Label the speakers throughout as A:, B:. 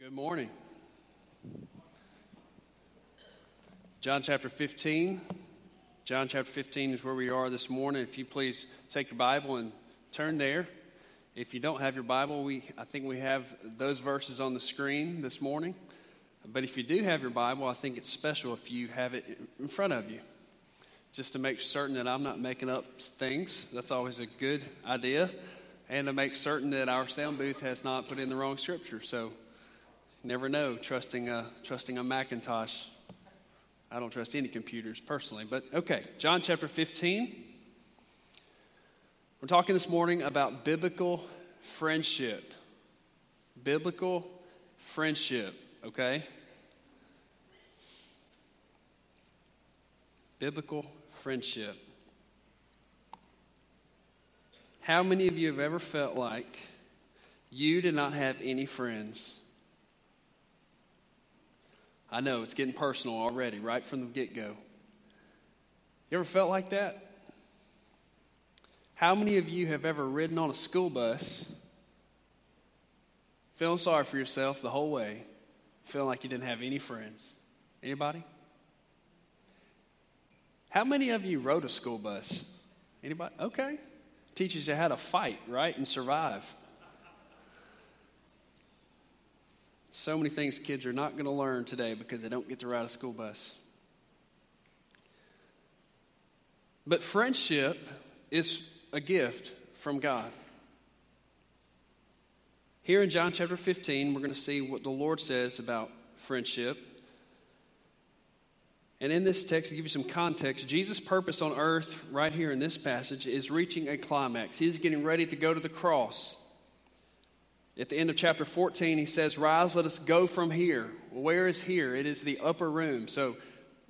A: Good morning. John chapter 15. John chapter 15 is where we are this morning. If you please take your Bible and turn there. If you don't have your Bible, we I think we have those verses on the screen this morning. But if you do have your Bible, I think it's special if you have it in front of you. Just to make certain that I'm not making up things. That's always a good idea. And to make certain that our sound booth has not put in the wrong scripture. So Never know, trusting a, trusting a Macintosh. I don't trust any computers personally, but okay. John chapter 15. We're talking this morning about biblical friendship. Biblical friendship, okay? Biblical friendship. How many of you have ever felt like you did not have any friends? I know it's getting personal already, right from the get go. You ever felt like that? How many of you have ever ridden on a school bus, feeling sorry for yourself the whole way, feeling like you didn't have any friends? Anybody? How many of you rode a school bus? Anybody? Okay. Teaches you how to fight, right? And survive. So many things kids are not going to learn today because they don't get to ride a school bus. But friendship is a gift from God. Here in John chapter 15, we're going to see what the Lord says about friendship. And in this text, to give you some context, Jesus' purpose on earth, right here in this passage, is reaching a climax. He's getting ready to go to the cross. At the end of chapter 14, he says, Rise, let us go from here. Where is here? It is the upper room. So,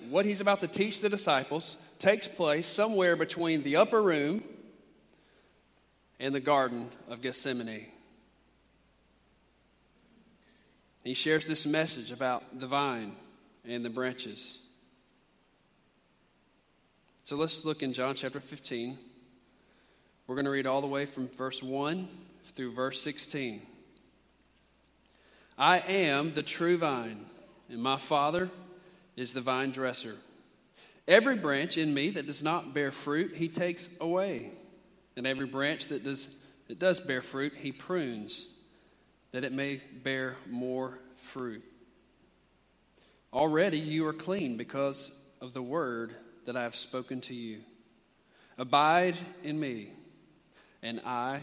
A: what he's about to teach the disciples takes place somewhere between the upper room and the Garden of Gethsemane. He shares this message about the vine and the branches. So let's look in John chapter 15. We're going to read all the way from verse 1 through verse 16. I am the true vine, and my Father is the vine dresser. Every branch in me that does not bear fruit, he takes away. And every branch that does, that does bear fruit, he prunes, that it may bear more fruit. Already you are clean because of the word that I have spoken to you. Abide in me, and I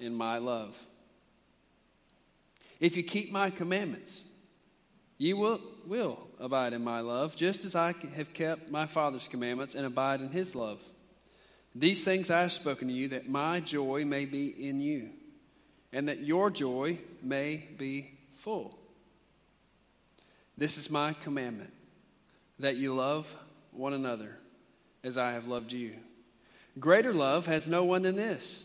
A: in my love. If you keep my commandments, you will, will abide in my love, just as I have kept my Father's commandments and abide in his love. These things I have spoken to you, that my joy may be in you, and that your joy may be full. This is my commandment, that you love one another as I have loved you. Greater love has no one than this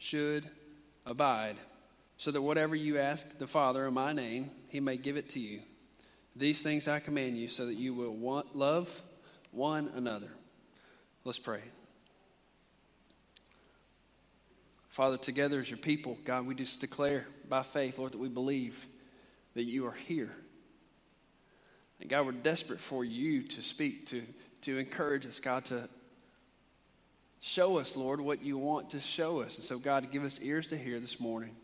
A: should abide, so that whatever you ask the Father in my name, he may give it to you. These things I command you so that you will want, love one another. Let's pray. Father, together as your people, God, we just declare by faith, Lord, that we believe that you are here. And God, we're desperate for you to speak, to, to encourage us, God, to show us, Lord, what you want to show us. And so, God, give us ears to hear this morning.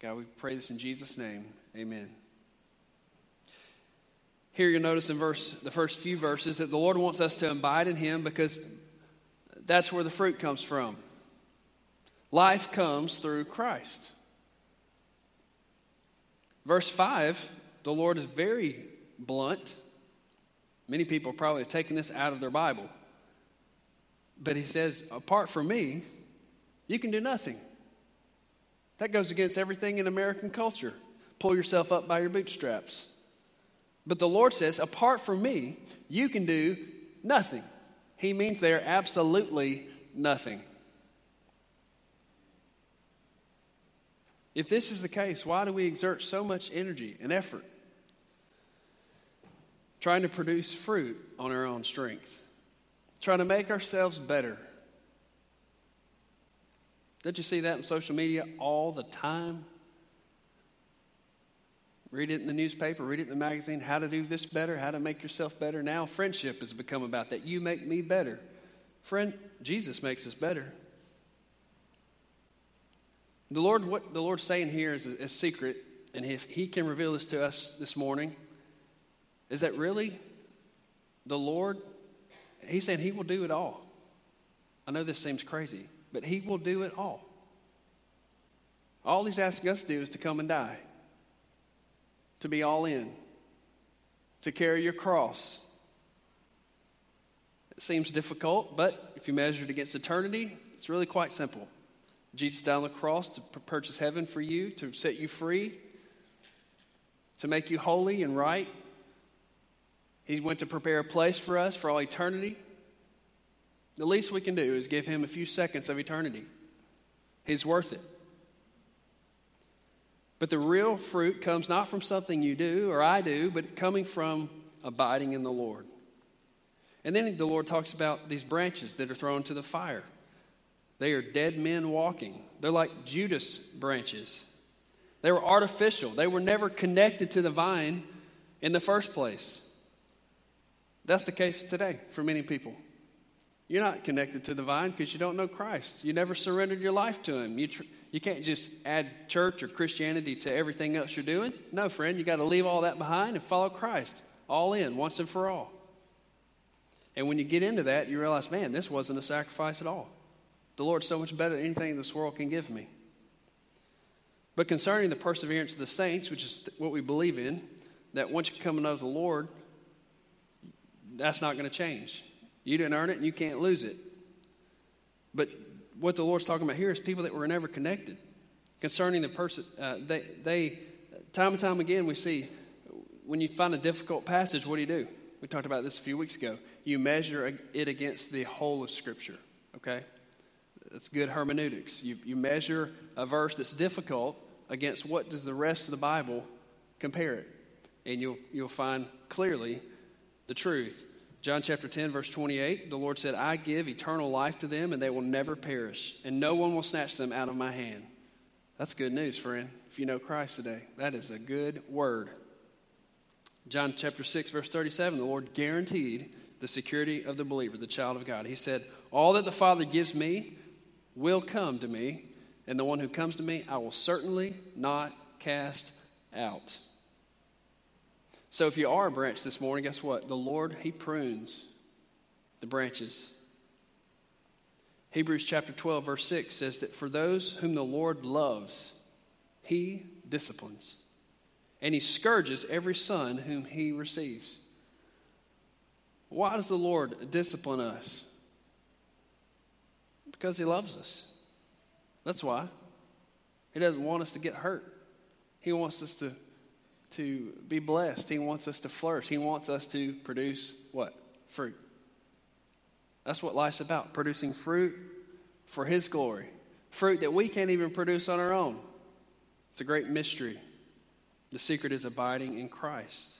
A: God, we pray this in Jesus' name. Amen. Here you'll notice in verse the first few verses that the Lord wants us to abide in him because that's where the fruit comes from. Life comes through Christ. Verse 5, the Lord is very blunt. Many people probably have taken this out of their Bible. But he says, apart from me, you can do nothing. That goes against everything in American culture. Pull yourself up by your bootstraps. But the Lord says, apart from me, you can do nothing. He means they're absolutely nothing. If this is the case, why do we exert so much energy and effort trying to produce fruit on our own strength, trying to make ourselves better? Don't you see that in social media all the time? Read it in the newspaper, read it in the magazine, how to do this better, how to make yourself better. Now, friendship has become about that. You make me better. Friend, Jesus makes us better. The Lord, what the Lord's saying here is a, a secret, and if He can reveal this to us this morning, is that really the Lord, He's saying He will do it all. I know this seems crazy, but He will do it all. All He's asking us to do is to come and die, to be all in, to carry your cross. It seems difficult, but if you measure it against eternity, it's really quite simple. Jesus died on the cross to purchase heaven for you, to set you free, to make you holy and right. He went to prepare a place for us for all eternity. The least we can do is give him a few seconds of eternity. He's worth it. But the real fruit comes not from something you do or I do, but coming from abiding in the Lord. And then the Lord talks about these branches that are thrown to the fire. They are dead men walking. They're like Judas branches. They were artificial, they were never connected to the vine in the first place. That's the case today for many people. You're not connected to the vine because you don't know Christ. You never surrendered your life to Him. You, tr- you can't just add church or Christianity to everything else you're doing. No, friend, you got to leave all that behind and follow Christ all in, once and for all. And when you get into that, you realize, man, this wasn't a sacrifice at all. The Lord's so much better than anything this world can give me. But concerning the perseverance of the saints, which is what we believe in, that once you come to know the Lord, that's not going to change. You didn't earn it and you can't lose it. But what the Lord's talking about here is people that were never connected. Concerning the person, uh, they, they, time and time again, we see when you find a difficult passage, what do you do? We talked about this a few weeks ago. You measure it against the whole of Scripture, okay? That's good hermeneutics. You, you measure a verse that's difficult against what does the rest of the Bible compare it. And you'll, you'll find clearly the truth. John chapter 10, verse 28, the Lord said, I give eternal life to them, and they will never perish, and no one will snatch them out of my hand. That's good news, friend, if you know Christ today. That is a good word. John chapter 6, verse 37, the Lord guaranteed the security of the believer, the child of God. He said, All that the Father gives me will come to me, and the one who comes to me I will certainly not cast out. So if you are a branch this morning, guess what? The Lord, He prunes the branches. Hebrews chapter 12, verse 6 says that for those whom the Lord loves, He disciplines, and He scourges every son whom He receives. Why does the Lord discipline us? Because He loves us. That's why. He doesn't want us to get hurt. He wants us to, to be blessed. He wants us to flourish. He wants us to produce what? Fruit. That's what life's about producing fruit for His glory. Fruit that we can't even produce on our own. It's a great mystery. The secret is abiding in Christ.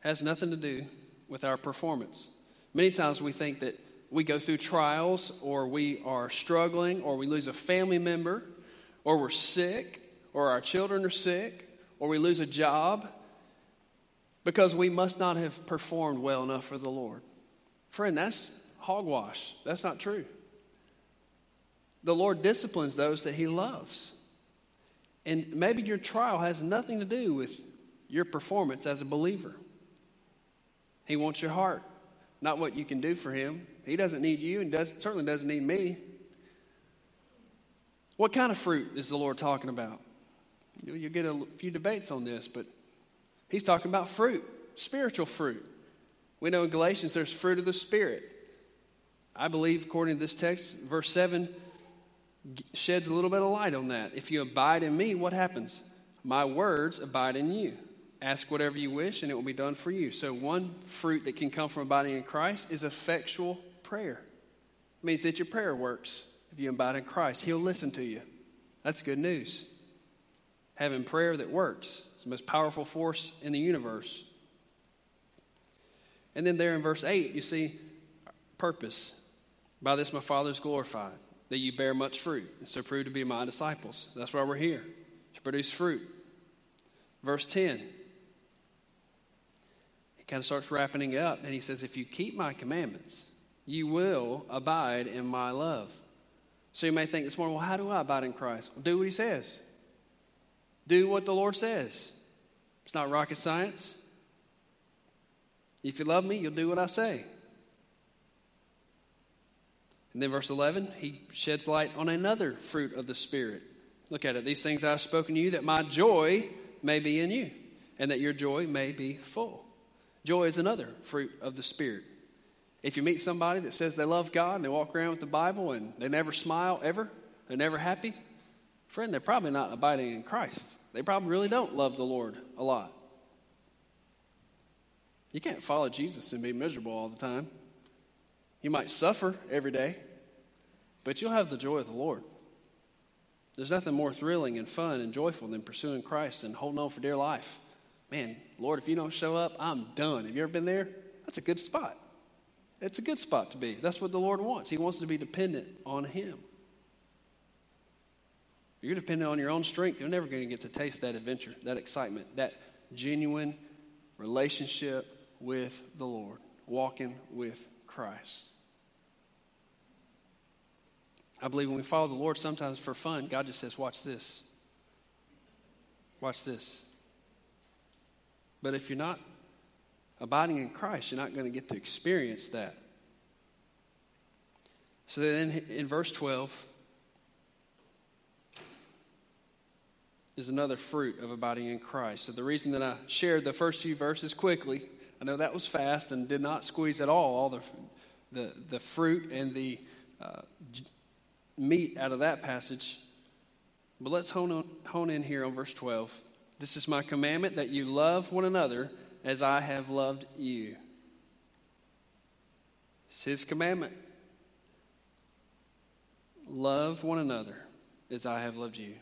A: Has nothing to do with our performance. Many times we think that we go through trials or we are struggling or we lose a family member or we're sick or our children are sick or we lose a job because we must not have performed well enough for the Lord. Friend, that's hogwash. That's not true. The Lord disciplines those that He loves. And maybe your trial has nothing to do with your performance as a believer. He wants your heart, not what you can do for Him. He doesn't need you and does, certainly doesn't need me. What kind of fruit is the Lord talking about? You get a few debates on this, but He's talking about fruit, spiritual fruit. We know in Galatians there's fruit of the Spirit. I believe, according to this text, verse 7 sheds a little bit of light on that. If you abide in me, what happens? My words abide in you. Ask whatever you wish, and it will be done for you. So, one fruit that can come from abiding in Christ is effectual prayer. It means that your prayer works. If you abide in Christ, He'll listen to you. That's good news. Having prayer that works It's the most powerful force in the universe. And then, there in verse 8, you see purpose. By this, my Father is glorified, that you bear much fruit, and so prove to be my disciples. That's why we're here, to produce fruit. Verse 10 he kind of starts wrapping it up, and he says, If you keep my commandments, you will abide in my love. So you may think this morning, well, how do I abide in Christ? Well, do what he says. Do what the Lord says. It's not rocket science. If you love me, you'll do what I say. And then verse 11, he sheds light on another fruit of the Spirit. Look at it. These things I have spoken to you, that my joy may be in you, and that your joy may be full. Joy is another fruit of the Spirit. If you meet somebody that says they love God and they walk around with the Bible and they never smile ever, they're never happy, friend, they're probably not abiding in Christ. They probably really don't love the Lord a lot. You can't follow Jesus and be miserable all the time. You might suffer every day, but you'll have the joy of the Lord. There's nothing more thrilling and fun and joyful than pursuing Christ and holding on for dear life man, Lord, if you don't show up, I'm done. Have you ever been there? That's a good spot. It's a good spot to be. That's what the Lord wants. He wants to be dependent on Him. You're dependent on your own strength, you're never going to get to taste that adventure, that excitement, that genuine relationship with the Lord, walking with Christ. I believe when we follow the Lord, sometimes for fun, God just says, Watch this. Watch this. But if you're not abiding in Christ, you're not going to get to experience that. So then in verse 12 is another fruit of abiding in Christ. So the reason that I shared the first few verses quickly, I know that was fast and did not squeeze at all all the, the, the fruit and the uh, meat out of that passage. But let's hone, on, hone in here on verse 12. This is my commandment that you love one another as I have loved you. It's his commandment. Love one another as I have loved you.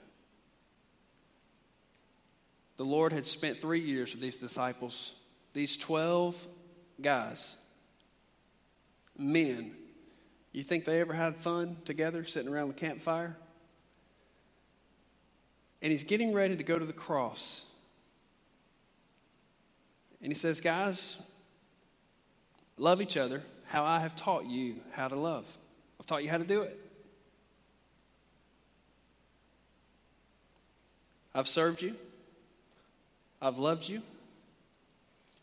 A: The Lord had spent three years with these disciples, these 12 guys, men. You think they ever had fun together sitting around the campfire? and he's getting ready to go to the cross. And he says, Guys, love each other how I have taught you how to love. I've taught you how to do it. I've served you. I've loved you.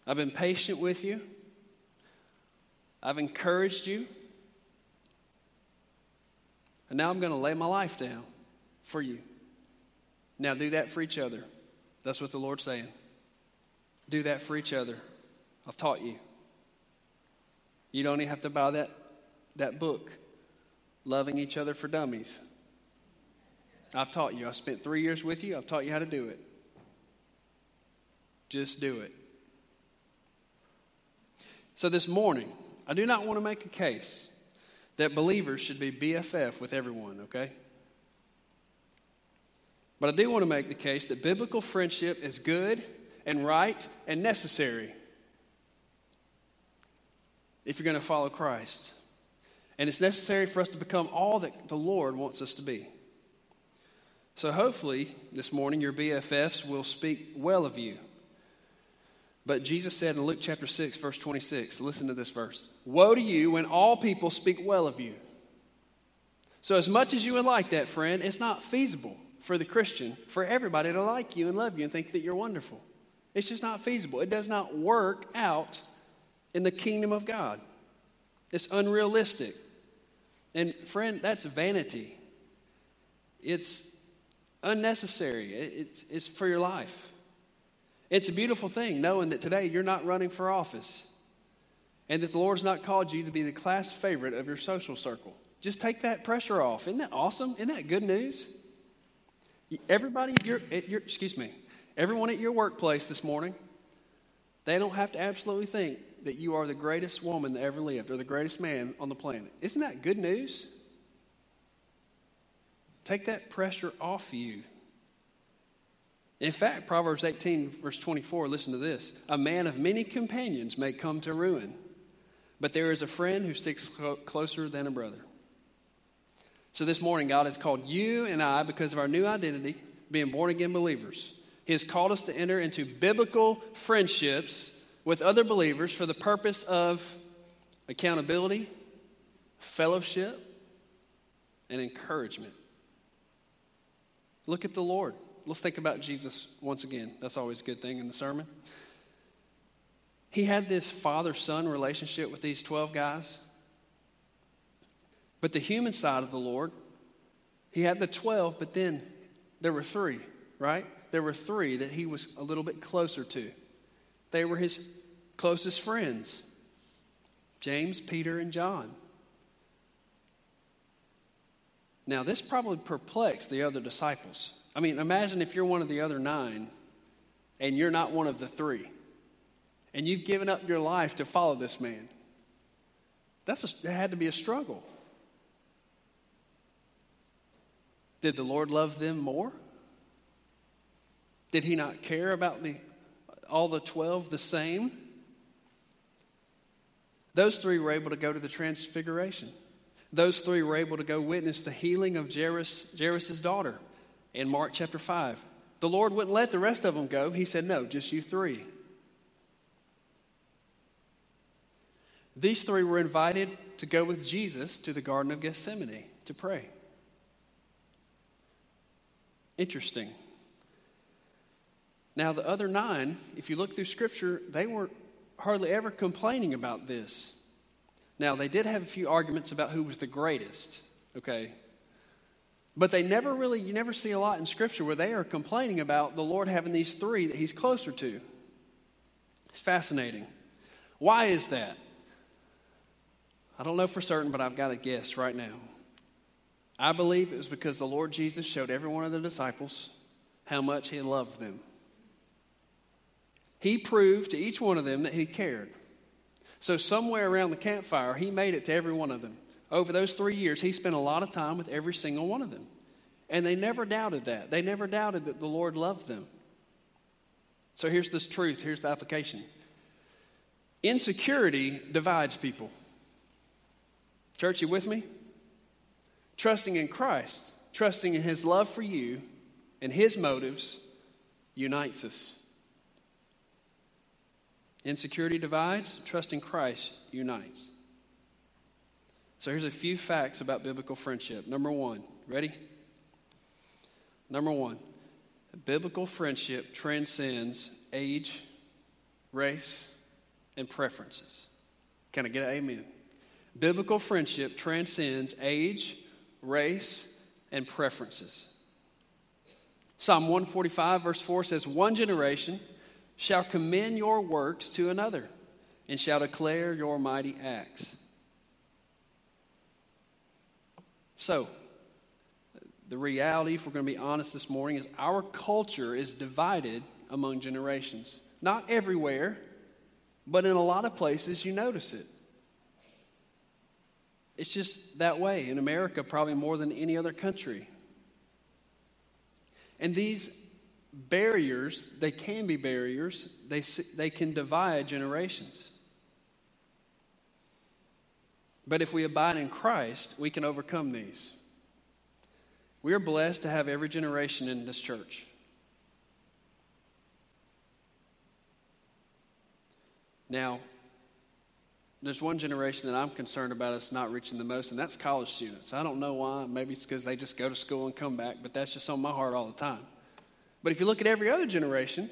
A: I've been patient with you. I've encouraged you. And now I'm going to lay my life down for you. Now do that for each other. That's what the Lord's saying. Do that for each other. I've taught you. You don't even have to buy that, that book, Loving Each Other for Dummies. I've taught you. I spent three years with you. I've taught you how to do it. Just do it. So this morning, I do not want to make a case that believers should be BFF with everyone, okay? But I do want to make the case that biblical friendship is good and right and necessary if you're going to follow Christ. And it's necessary for us to become all that the Lord wants us to be. So hopefully, this morning, your BFFs will speak well of you. But Jesus said in Luke chapter 6, verse 26, listen to this verse Woe to you when all people speak well of you. So, as much as you would like that, friend, it's not feasible for the Christian, for everybody to like you and love you and think that you're wonderful. It's just not feasible. It does not work out in the kingdom of God. It's unrealistic. And, friend, that's vanity. It's unnecessary, it's, it's for your life. It's a beautiful thing knowing that today you're not running for office and that the Lord's not called you to be the class favorite of your social circle. Just take that pressure off. Isn't that awesome? Isn't that good news? Everybody at your, at your excuse me, everyone at your workplace this morning, they don't have to absolutely think that you are the greatest woman that ever lived or the greatest man on the planet. Isn't that good news? Take that pressure off you. In fact, Proverbs 18, verse 24, listen to this. A man of many companions may come to ruin, but there is a friend who sticks closer than a brother. So this morning, God has called you and I, because of our new identity, being born again believers, He has called us to enter into biblical friendships with other believers for the purpose of accountability, fellowship, and encouragement. Look at the Lord. Let's think about Jesus once again. That's always a good thing in the sermon. He had this father son relationship with these 12 guys. But the human side of the Lord, he had the 12, but then there were three, right? There were three that he was a little bit closer to. They were his closest friends James, Peter, and John. Now, this probably perplexed the other disciples. I mean, imagine if you're one of the other nine and you're not one of the three, and you've given up your life to follow this man. That's a, that had to be a struggle. Did the Lord love them more? Did he not care about the, all the 12 the same? Those three were able to go to the transfiguration. Those three were able to go witness the healing of Jairus, daughter in Mark chapter 5. The Lord wouldn't let the rest of them go. He said, No, just you three. These three were invited to go with Jesus to the Garden of Gethsemane to pray. Interesting. Now, the other nine, if you look through Scripture, they weren't hardly ever complaining about this. Now, they did have a few arguments about who was the greatest, okay? But they never really, you never see a lot in Scripture where they are complaining about the Lord having these three that He's closer to. It's fascinating. Why is that? I don't know for certain, but I've got a guess right now. I believe it was because the Lord Jesus showed every one of the disciples how much He loved them. He proved to each one of them that He cared. So, somewhere around the campfire, He made it to every one of them. Over those three years, He spent a lot of time with every single one of them. And they never doubted that. They never doubted that the Lord loved them. So, here's this truth here's the application insecurity divides people. Church, you with me? Trusting in Christ, trusting in His love for you and His motives unites us. Insecurity divides, trusting Christ unites. So here's a few facts about biblical friendship. Number one, ready? Number one, biblical friendship transcends age, race, and preferences. Can I get an amen? Biblical friendship transcends age, race, and preferences. Psalm 145, verse 4 says, One generation shall commend your works to another and shall declare your mighty acts. So, the reality, if we're going to be honest this morning, is our culture is divided among generations. Not everywhere, but in a lot of places you notice it. It's just that way in America, probably more than any other country. And these barriers, they can be barriers, they, they can divide generations. But if we abide in Christ, we can overcome these. We are blessed to have every generation in this church. Now, there's one generation that I'm concerned about us not reaching the most, and that's college students. I don't know why. Maybe it's because they just go to school and come back, but that's just on my heart all the time. But if you look at every other generation,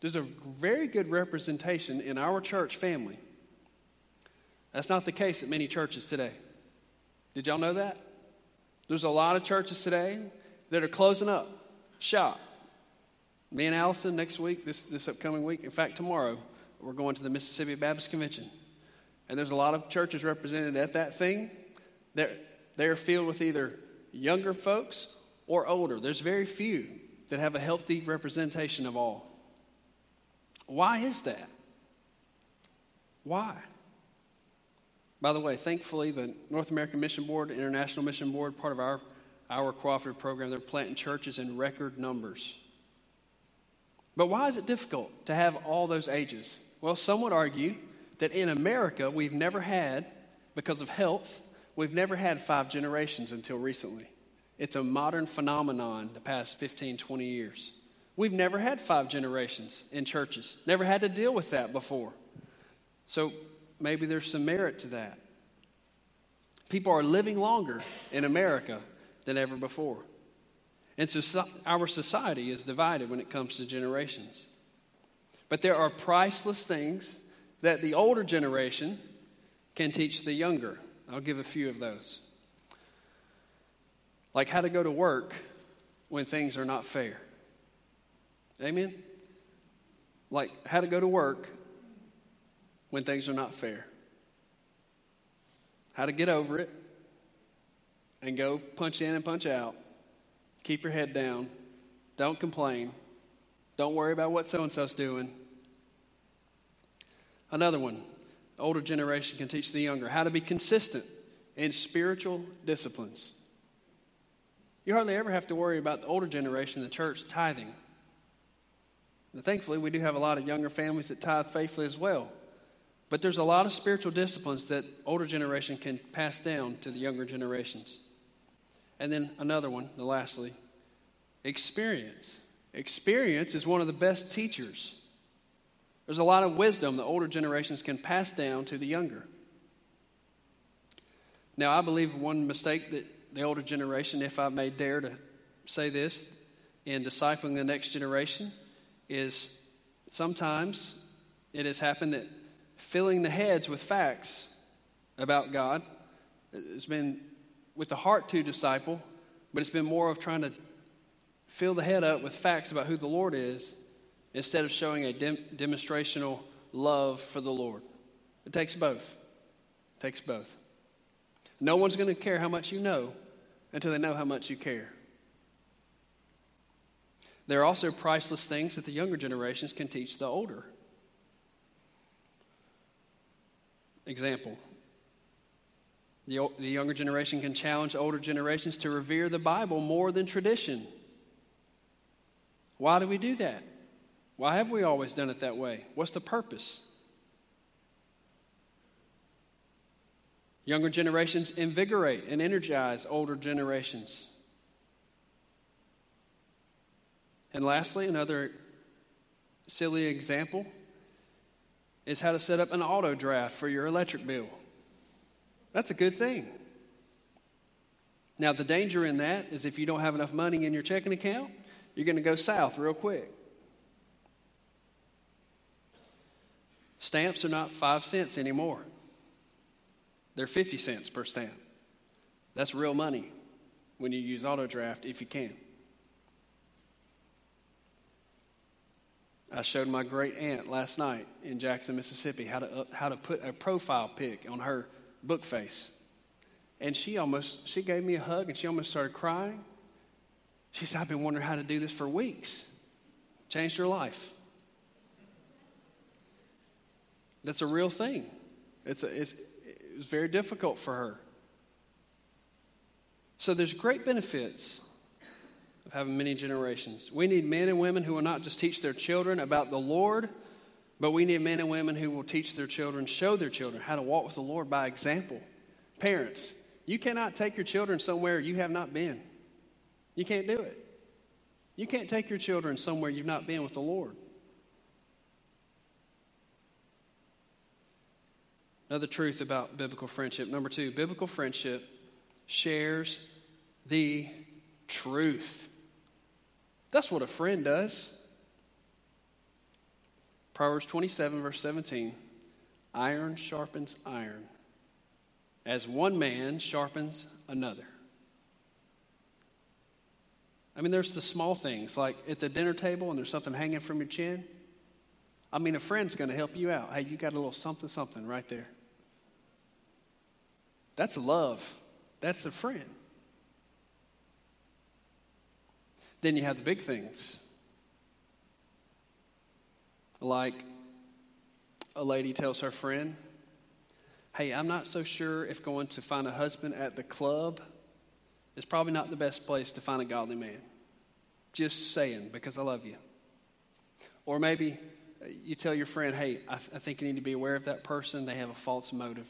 A: there's a very good representation in our church family. That's not the case at many churches today. Did y'all know that? There's a lot of churches today that are closing up shop. Me and Allison next week, this, this upcoming week, in fact, tomorrow, we're going to the Mississippi Baptist Convention. And there's a lot of churches represented at that thing. They're, they're filled with either younger folks or older. There's very few that have a healthy representation of all. Why is that? Why? By the way, thankfully, the North American Mission Board, International Mission Board, part of our, our cooperative program, they're planting churches in record numbers. But why is it difficult to have all those ages? Well, some would argue that in America, we've never had, because of health, we've never had five generations until recently. It's a modern phenomenon the past 15, 20 years. We've never had five generations in churches, never had to deal with that before. So maybe there's some merit to that. People are living longer in America than ever before. And so our society is divided when it comes to generations. But there are priceless things that the older generation can teach the younger. I'll give a few of those. Like how to go to work when things are not fair. Amen? Like how to go to work when things are not fair. How to get over it and go punch in and punch out. Keep your head down. Don't complain. Don't worry about what so and so's doing. Another one, older generation can teach the younger how to be consistent in spiritual disciplines. You hardly ever have to worry about the older generation, the church, tithing. Thankfully, we do have a lot of younger families that tithe faithfully as well. But there's a lot of spiritual disciplines that older generation can pass down to the younger generations. And then another one, the lastly, experience. Experience is one of the best teachers. There's a lot of wisdom the older generations can pass down to the younger. Now, I believe one mistake that the older generation, if I may dare to say this, in discipling the next generation, is sometimes it has happened that filling the heads with facts about God It's been with the heart to disciple, but it's been more of trying to fill the head up with facts about who the Lord is instead of showing a dem- demonstrational love for the Lord. It takes both. It takes both. No one's going to care how much you know until they know how much you care. There are also priceless things that the younger generations can teach the older. Example the, the younger generation can challenge older generations to revere the Bible more than tradition. Why do we do that? Why have we always done it that way? What's the purpose? Younger generations invigorate and energize older generations. And lastly, another silly example is how to set up an auto draft for your electric bill. That's a good thing. Now, the danger in that is if you don't have enough money in your checking account, you're going to go south real quick. Stamps are not five cents anymore, they're 50 cents per stamp. That's real money when you use auto draft if you can. I showed my great aunt last night in Jackson, Mississippi, how to, uh, how to put a profile pic on her book face. And she almost, she gave me a hug and she almost started crying. She said, I've been wondering how to do this for weeks. Changed her life. That's a real thing. It's, a, it's, it was very difficult for her. So there's great benefits of having many generations. We need men and women who will not just teach their children about the Lord, but we need men and women who will teach their children, show their children how to walk with the Lord by example. Parents, you cannot take your children somewhere you have not been. You can't do it. You can't take your children somewhere you've not been with the Lord. Another truth about biblical friendship. Number two, biblical friendship shares the truth. That's what a friend does. Proverbs 27, verse 17 Iron sharpens iron, as one man sharpens another. I mean, there's the small things, like at the dinner table and there's something hanging from your chin. I mean, a friend's going to help you out. Hey, you got a little something, something right there. That's love. That's a friend. Then you have the big things. Like a lady tells her friend, Hey, I'm not so sure if going to find a husband at the club is probably not the best place to find a godly man. Just saying, because I love you. Or maybe uh, you tell your friend, Hey, I, th- I think you need to be aware of that person. They have a false motive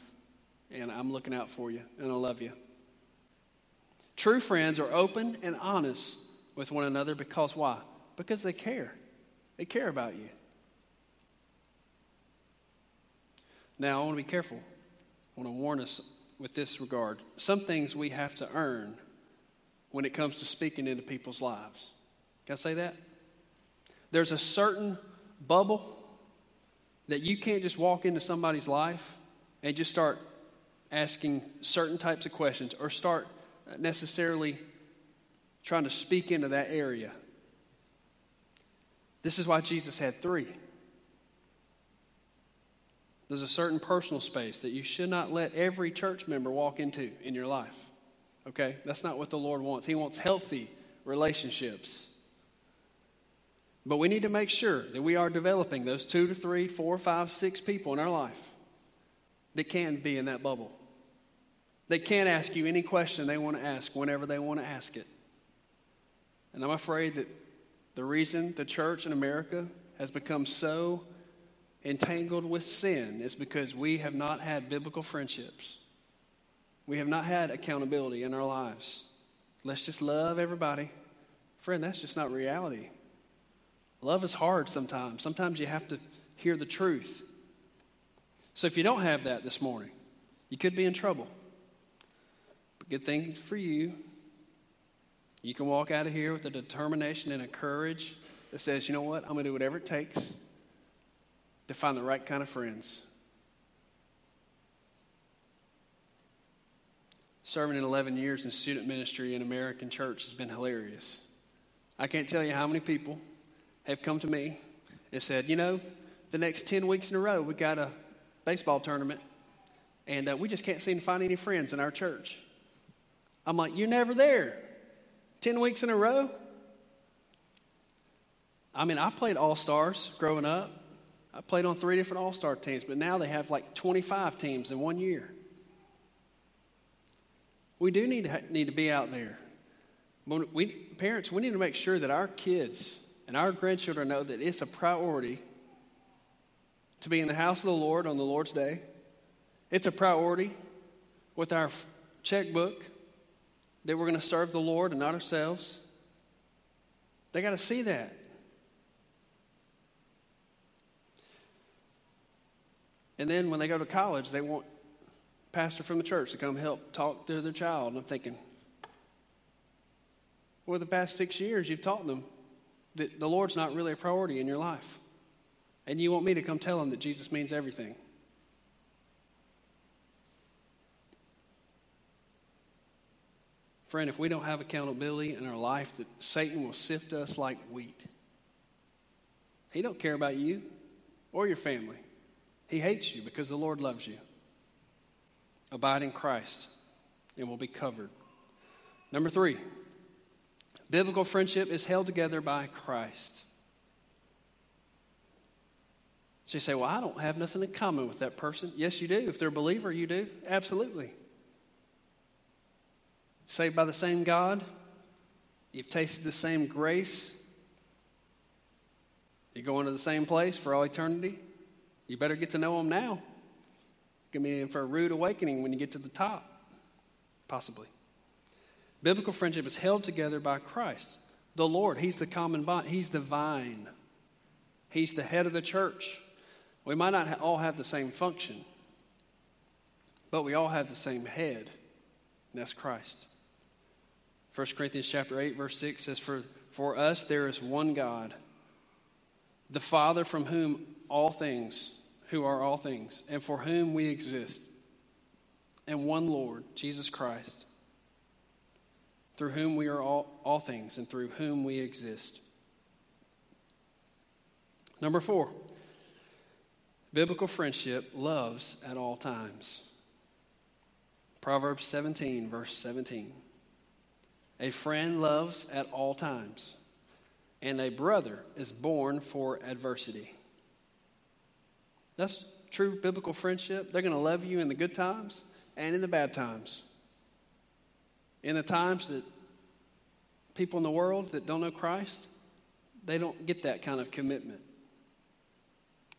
A: and I'm looking out for you, and I love you. True friends are open and honest with one another because why? Because they care. They care about you. Now, I want to be careful. I want to warn us with this regard. Some things we have to earn when it comes to speaking into people's lives. Can I say that? There's a certain bubble that you can't just walk into somebody's life and just start asking certain types of questions or start necessarily trying to speak into that area. This is why Jesus had three. There's a certain personal space that you should not let every church member walk into in your life. Okay? That's not what the Lord wants. He wants healthy relationships. But we need to make sure that we are developing those two to three, four, five, six people in our life that can be in that bubble. They can't ask you any question they want to ask whenever they want to ask it. And I'm afraid that the reason the church in America has become so entangled with sin is because we have not had biblical friendships. We have not had accountability in our lives. Let's just love everybody. Friend, that's just not reality. Love is hard sometimes. Sometimes you have to hear the truth. So if you don't have that this morning, you could be in trouble But good thing for you. You can walk out of here with a determination and a courage that says, you know what, I'm going to do whatever it takes to find the right kind of friends. Serving in 11 years in student ministry in American church has been hilarious. I can't tell you how many people have come to me and said, you know, the next 10 weeks in a row, we got a baseball tournament, and uh, we just can't seem to find any friends in our church. I'm like, You're never there. 10 weeks in a row? I mean, I played All Stars growing up. I played on three different All Star teams, but now they have like 25 teams in one year. We do need to, need to be out there. We, parents, we need to make sure that our kids and our grandchildren know that it's a priority to be in the house of the Lord on the Lord's day. It's a priority with our checkbook that we're going to serve the Lord and not ourselves. They got to see that. And then when they go to college, they want pastor from the church to come help talk to their child. And I'm thinking, well, the past six years, you've taught them that the Lord's not really a priority in your life. And you want me to come tell them that Jesus means everything. Friend, if we don't have accountability in our life, that Satan will sift us like wheat. He don't care about you or your family. He hates you because the Lord loves you. Abide in Christ and will be covered. Number three, biblical friendship is held together by Christ. So you say, Well, I don't have nothing in common with that person. Yes, you do. If they're a believer, you do. Absolutely saved by the same God, You've tasted the same grace. You're going to the same place for all eternity. You better get to know them now. Going to be in for a rude awakening when you get to the top, possibly. Biblical friendship is held together by Christ, the Lord. He's the common bond, He's the vine, He's the head of the church. We might not all have the same function, but we all have the same head, and that's Christ. 1 Corinthians chapter 8, verse 6 says, For, for us there is one God, the Father from whom all things, who are all things, and for whom we exist, and one Lord, Jesus Christ, through whom we are all, all things, and through whom we exist. Number four, biblical friendship loves at all times. Proverbs 17, verse 17. A friend loves at all times, and a brother is born for adversity. That's true biblical friendship. They're going to love you in the good times and in the bad times. In the times that people in the world that don't know Christ, they don't get that kind of commitment.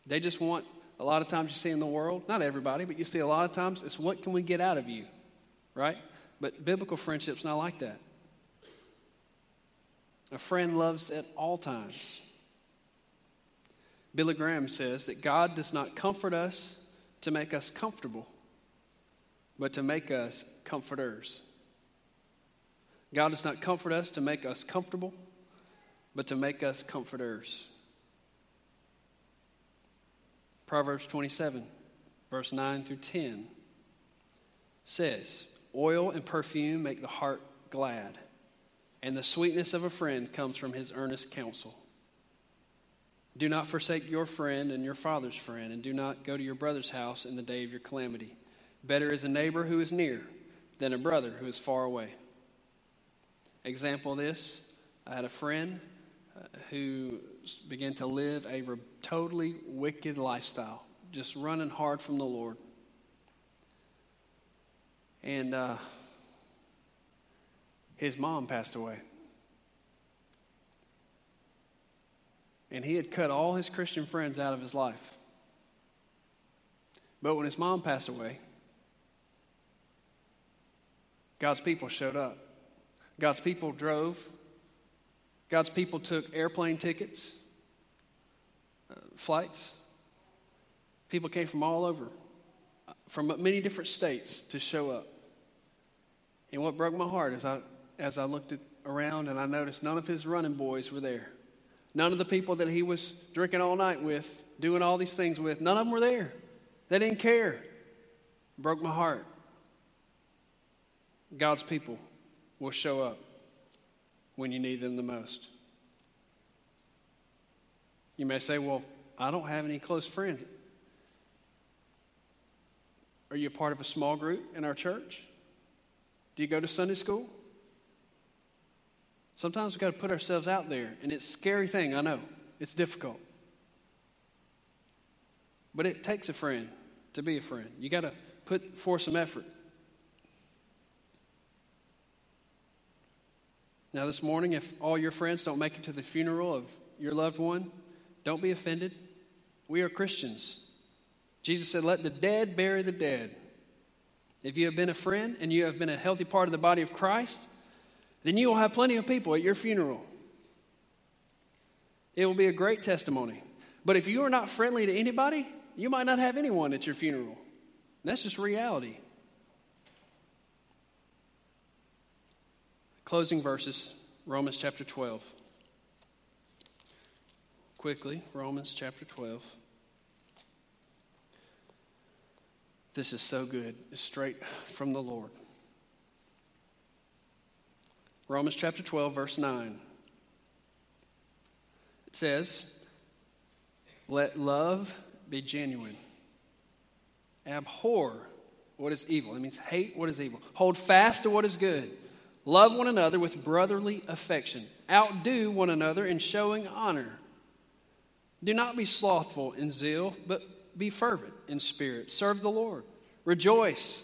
A: They just want, a lot of times you see in the world, not everybody, but you see a lot of times, it's what can we get out of you, right? But biblical friendship's not like that. A friend loves at all times. Billy Graham says that God does not comfort us to make us comfortable, but to make us comforters. God does not comfort us to make us comfortable, but to make us comforters. Proverbs 27, verse 9 through 10 says, Oil and perfume make the heart glad and the sweetness of a friend comes from his earnest counsel. Do not forsake your friend and your father's friend, and do not go to your brother's house in the day of your calamity. Better is a neighbor who is near than a brother who is far away. Example this I had a friend uh, who began to live a totally wicked lifestyle, just running hard from the Lord. And uh, his mom passed away. And he had cut all his Christian friends out of his life. But when his mom passed away, God's people showed up. God's people drove. God's people took airplane tickets, uh, flights. People came from all over, from many different states to show up. And what broke my heart is I as I looked around and I noticed none of his running boys were there. None of the people that he was drinking all night with, doing all these things with, none of them were there. They didn't care. Broke my heart. God's people will show up when you need them the most. You may say, Well, I don't have any close friends. Are you a part of a small group in our church? Do you go to Sunday school? Sometimes we've got to put ourselves out there, and it's a scary thing, I know. It's difficult. But it takes a friend to be a friend. You got to put forth some effort. Now, this morning, if all your friends don't make it to the funeral of your loved one, don't be offended. We are Christians. Jesus said, Let the dead bury the dead. If you have been a friend and you have been a healthy part of the body of Christ, then you will have plenty of people at your funeral. It will be a great testimony. But if you are not friendly to anybody, you might not have anyone at your funeral. That's just reality. Closing verses, Romans chapter 12. Quickly, Romans chapter 12. This is so good. It's straight from the Lord. Romans chapter 12, verse 9. It says, Let love be genuine. Abhor what is evil. It means hate what is evil. Hold fast to what is good. Love one another with brotherly affection. Outdo one another in showing honor. Do not be slothful in zeal, but be fervent in spirit. Serve the Lord. Rejoice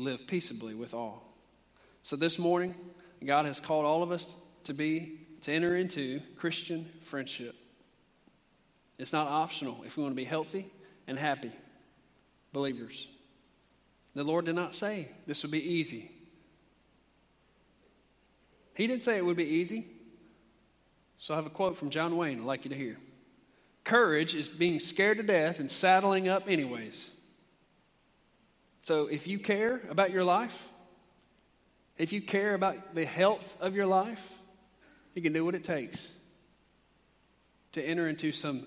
A: live peaceably with all. So this morning, God has called all of us to be to enter into Christian friendship. It's not optional if we want to be healthy and happy believers. The Lord did not say this would be easy. He didn't say it would be easy. So I have a quote from John Wayne I'd like you to hear. Courage is being scared to death and saddling up anyways. So if you care about your life, if you care about the health of your life, you can do what it takes to enter into some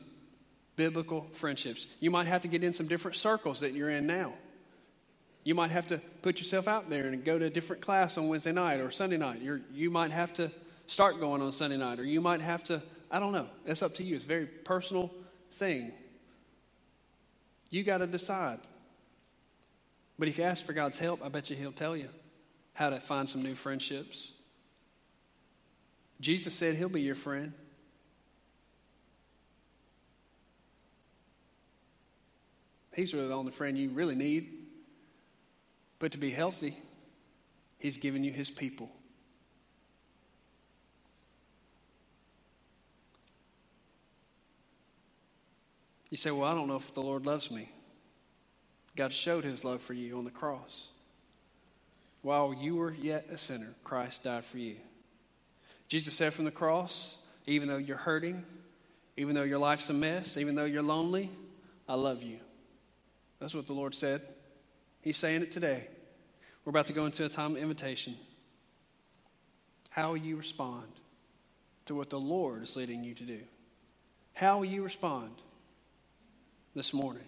A: biblical friendships. You might have to get in some different circles that you're in now. You might have to put yourself out there and go to a different class on Wednesday night or Sunday night. You're, you might have to start going on Sunday night, or you might have to, I don't know. It's up to you. It's a very personal thing. You got to decide. But if you ask for God's help, I bet you He'll tell you how to find some new friendships. Jesus said He'll be your friend. He's really the only friend you really need. But to be healthy, He's given you His people. You say, Well, I don't know if the Lord loves me. God showed His love for you on the cross. While you were yet a sinner, Christ died for you. Jesus said from the cross, even though you're hurting, even though your life's a mess, even though you're lonely, I love you. That's what the Lord said. He's saying it today. We're about to go into a time of invitation. How will you respond to what the Lord is leading you to do? How will you respond this morning?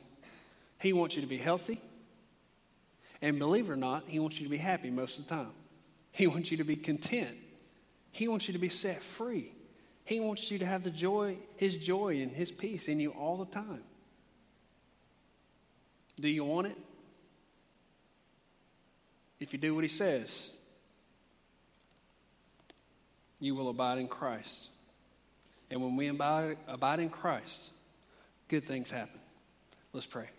A: He wants you to be healthy. And believe it or not, He wants you to be happy most of the time. He wants you to be content. He wants you to be set free. He wants you to have the joy, His joy and His peace in you all the time. Do you want it? If you do what He says, you will abide in Christ. And when we abide, abide in Christ, good things happen. Let's pray.